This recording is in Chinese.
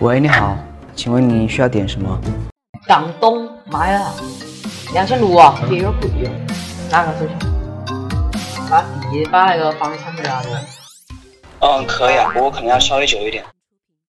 喂你好请问你需要点什么？港东买了两千六啊也有贵哟哪个手机。把地把那个房产给拿过来嗯可以啊不过可能要稍微久一点。